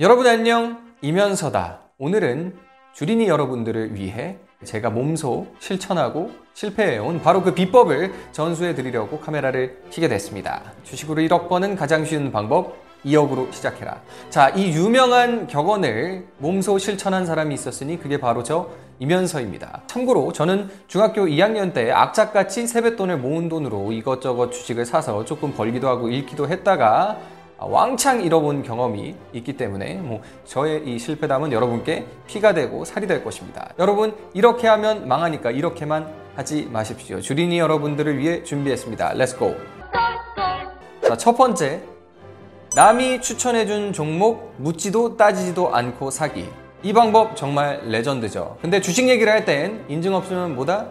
여러분 안녕 이면서다. 오늘은 주린이 여러분들을 위해 제가 몸소 실천하고 실패해온 바로 그 비법을 전수해 드리려고 카메라를 켜게 됐습니다. 주식으로 1억 버는 가장 쉬운 방법 2억으로 시작해라. 자 이 유명한 격언을 몸소 실천한 사람이 있었으니 그게 바로 저 이면서입니다. 참고로 저는 중학교 2학년 때 악착같이 세뱃돈을 모은 돈으로 이것저것 주식을 사서 조금 벌기도 하고 잃기도 했다가 왕창 잃어본 경험이 있기 때문에 뭐 저의 이 실패담은 여러분께 피가 되고 살이 될 것입니다. 여러분 이렇게 하면 망하니까 이렇게만 하지 마십시오. 주린이 여러분들을 위해 준비했습니다. Let's go! 자, 첫 번째 남이 추천해준 종목 묻지도 따지지도 않고 사기 이 방법 정말 레전드죠. 근데 주식 얘기를 할 땐 인증 없으면 뭐다?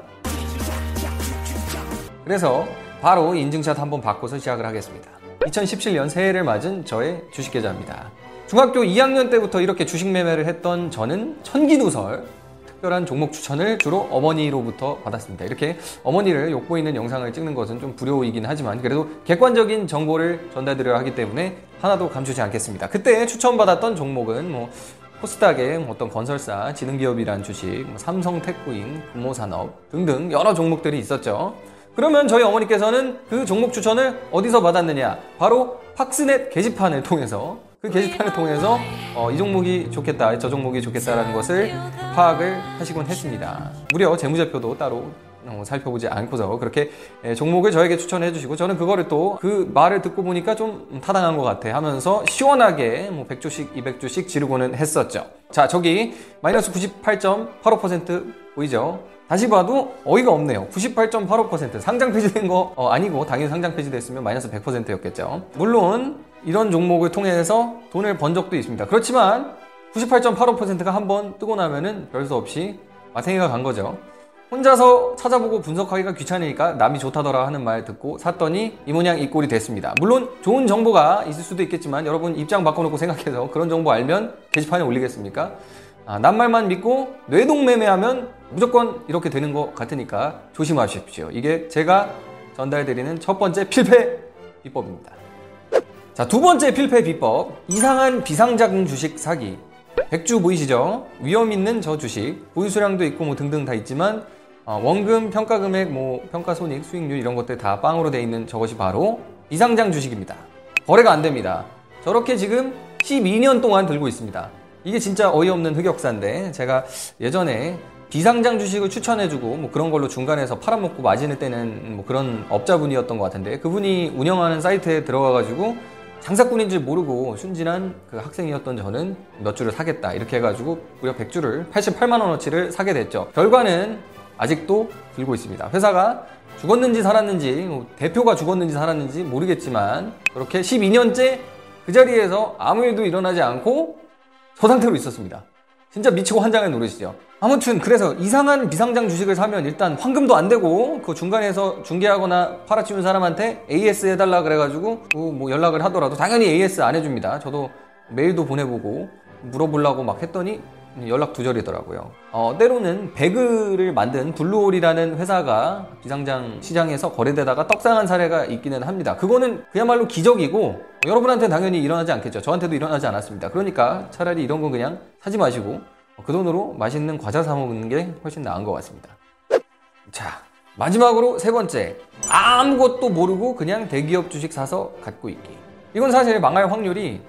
그래서 바로 인증샷 한번 바꿔서 시작을 하겠습니다. 2017년 새해를 맞은 저의 주식 계좌입니다. 중학교 2학년 때부터 이렇게 주식 매매를 했던 저는 천기누설 특별한 종목 추천을 주로 어머니로부터 받았습니다. 이렇게 어머니를 욕보 이는 영상을 찍는 것은 좀 불효이긴 하지만 그래도 객관적인 정보를 전달드려야 하기 때문에 하나도 감추지 않겠습니다. 그때 추천받았던 종목은 뭐 코스닥의 어떤 건설사, 지능기업이란 주식, 뭐 삼성테크인, 금호산업 등등 여러 종목들이 있었죠. 그러면 저희 어머니께서는 그 종목 추천을 어디서 받았느냐? 바로 팍스넷 게시판을 통해서 그 게시판을 통해서 어, 이 종목이 좋겠다, 저 종목이 좋겠다라는 것을 파악을 하시곤 했습니다. 무려 재무제표도 따로 어, 살펴보지 않고서 그렇게 예, 종목을 저에게 추천해 주시고 저는 그거를 또 그 말을 듣고 보니까 좀 타당한 것 같아 하면서 시원하게 뭐 100조씩 200조씩 지르고는 했었죠. 자 저기 마이너스 98.85% 보이죠? 다시 봐도 어이가 없네요. 98.85% 상장 폐지된 거 어, 아니고 당연히 상장 폐지됐으면 마이너스 100%였겠죠. 물론 이런 종목을 통해서 돈을 번 적도 있습니다. 그렇지만 98.85%가 한 번 뜨고 나면은 별 수 없이 마탱이가 간 거죠. 혼자서 찾아보고 분석하기가 귀찮으니까 남이 좋다더라 하는 말 듣고 샀더니 이 모양 이 꼴이 됐습니다. 물론 좋은 정보가 있을 수도 있겠지만 여러분 입장 바꿔놓고 생각해서 그런 정보 알면 게시판에 올리겠습니까? 아, 낱말만 믿고 뇌동매매하면 무조건 이렇게 되는 것 같으니까 조심하십시오. 이게 제가 전달드리는 첫 번째 필패 비법입니다. 자, 두 번째 필패 비법. 이상한 비상장 주식 사기. 백주 보이시죠? 위험 있는 저 주식. 보유 수량도 있고 뭐 등등 다 있지만 어, 원금, 평가 금액, 뭐 평가 손익, 수익률 이런 것들 다 빵으로 돼 있는 저것이 바로 비상장 주식입니다. 거래가 안 됩니다. 저렇게 지금 12년 동안 들고 있습니다. 이게 진짜 어이없는 흑역사인데 제가 예전에 비상장 주식을 추천해주고 뭐 그런 걸로 중간에서 팔아먹고 마진을 떼는 뭐 그런 업자분이었던 것 같은데 그분이 운영하는 사이트에 들어가가지고 장사꾼인 줄 모르고 순진한 그 학생이었던 저는 몇 주를 사겠다 이렇게 해가지고 무려 100주를 88만 원어치를 사게 됐죠. 결과는 아직도 들고 있습니다. 회사가 죽었는지 살았는지 뭐 대표가 죽었는지 살았는지 모르겠지만 그렇게 12년째 그 자리에서 아무 일도 일어나지 않고 저 상태로 있었습니다. 진짜 미치고 환장할 노릇이죠. 아무튼 그래서 이상한 비상장 주식을 사면 일단 환금도 안 되고 그 중간에서 중개하거나 팔아치운 사람한테 AS 해달라 그래가지고 뭐 연락을 하더라도 당연히 AS 안 해줍니다. 저도 메일도 보내보고 물어보려고 막 했더니 연락 두절이더라고요. 어, 때로는 배그를 만든 블루홀이라는 회사가 비상장 시장에서 거래되다가 떡상한 사례가 있기는 합니다. 그거는 그야말로 기적이고 여러분한테는 당연히 일어나지 않겠죠. 저한테도 일어나지 않았습니다. 그러니까 차라리 이런 건 그냥 사지 마시고 그 돈으로 맛있는 과자 사 먹는 게 훨씬 나은 것 같습니다. 자, 마지막으로 세 번째. 아무것도 모르고 그냥 대기업 주식 사서 갖고 있기. 이건 사실 망할 확률이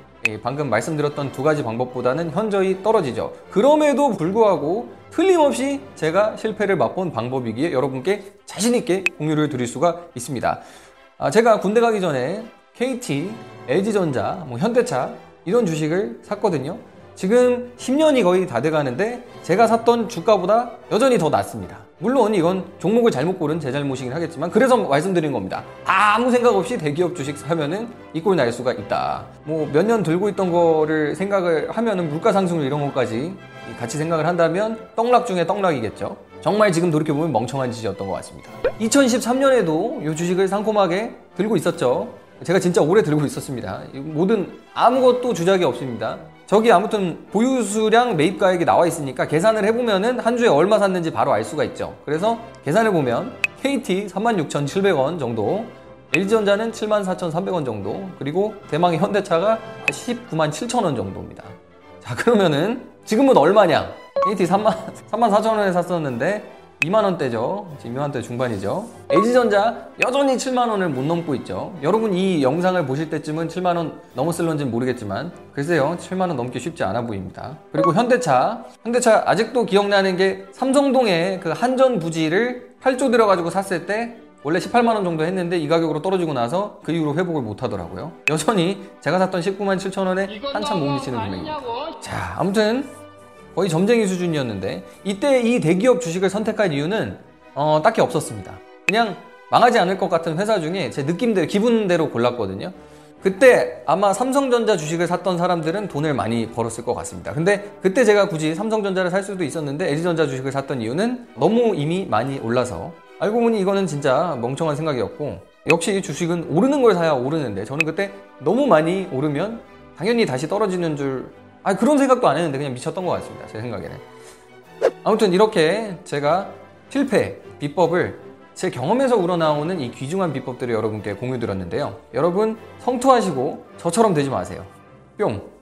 방금 말씀드렸던 두 가지 방법보다는 현저히 떨어지죠. 그럼에도 불구하고 틀림없이 제가 실패를 맛본 방법이기에 여러분께 자신있게 공유를 드릴 수가 있습니다. 아, 제가 군대 가기 전에 KT, LG전자, 뭐 현대차 이런 주식을 샀거든요. 지금 10년이 거의 다 돼가는데 제가 샀던 주가보다 여전히 더 낮습니다. 물론 이건 종목을 잘못 고른 제 잘못이긴 하겠지만 그래서 말씀드린 겁니다. 아무 생각 없이 대기업 주식 사면은 이 꼴 날 수가 있다. 뭐 몇 년 들고 있던 거를 생각을 하면은 물가 상승률 이런 것까지 같이 생각을 한다면 떡락 중에 떡락이겠죠. 정말 지금 돌이켜보면 멍청한 짓이었던 것 같습니다. 2013년에도 이 주식을 상콤하게 들고 있었죠. 제가 진짜 오래 들고 있었습니다. 모든 아무것도 주작이 없습니다. 저기 아무튼 보유수량 매입가액이 나와 있으니까 계산을 해보면은 한 주에 얼마 샀는지 바로 알 수가 있죠. 그래서 계산해보면 KT 36,700원 정도 LG전자는 74,300원 정도, 그리고 대망의 현대차가 19만 7천원 정도입니다. 자, 그러면은 지금은 얼마냐? KT 3만, 3만 4천원에 샀었는데 2만원대죠. 지금 2만원대 중반이죠. LG전자 여전히 7만원을 못 넘고 있죠. 여러분 이 영상을 보실 때쯤은 7만원 넘었을런지는 모르겠지만 글쎄요 7만원 넘기 쉽지 않아 보입니다. 그리고 현대차 현대차 아직도 기억나는 게 삼성동에 그 한전 부지를 8조 들여가지고 샀을 때 원래 18만원 정도 했는데 이 가격으로 떨어지고 나서 그 이후로 회복을 못 하더라고요. 여전히 제가 샀던 19만 7천원에 한참 못 미치는 금액입니다. 자, 아무튼 거의 점쟁이 수준이었는데 이때 이 대기업 주식을 선택할 이유는 어, 딱히 없었습니다. 그냥 망하지 않을 것 같은 회사 중에 제 느낌대로 기분대로 골랐거든요. 그때 아마 삼성전자 주식을 샀던 사람들은 돈을 많이 벌었을 것 같습니다. 근데 그때 제가 굳이 삼성전자를 살 수도 있었는데 LG전자 주식을 샀던 이유는 너무 이미 많이 올라서 알고 보니 이거는 진짜 멍청한 생각이었고 역시 주식은 오르는 걸 사야 오르는데 저는 그때 너무 많이 오르면 당연히 다시 떨어지는 줄 아, 그런 생각도 안 했는데 그냥 미쳤던 것 같습니다. 제 생각에는. 아무튼 이렇게 제가 실패 비법을 제 경험에서 우러나오는 이 귀중한 비법들을 여러분께 공유 드렸는데요. 여러분 성투하시고 저처럼 되지 마세요. 뿅!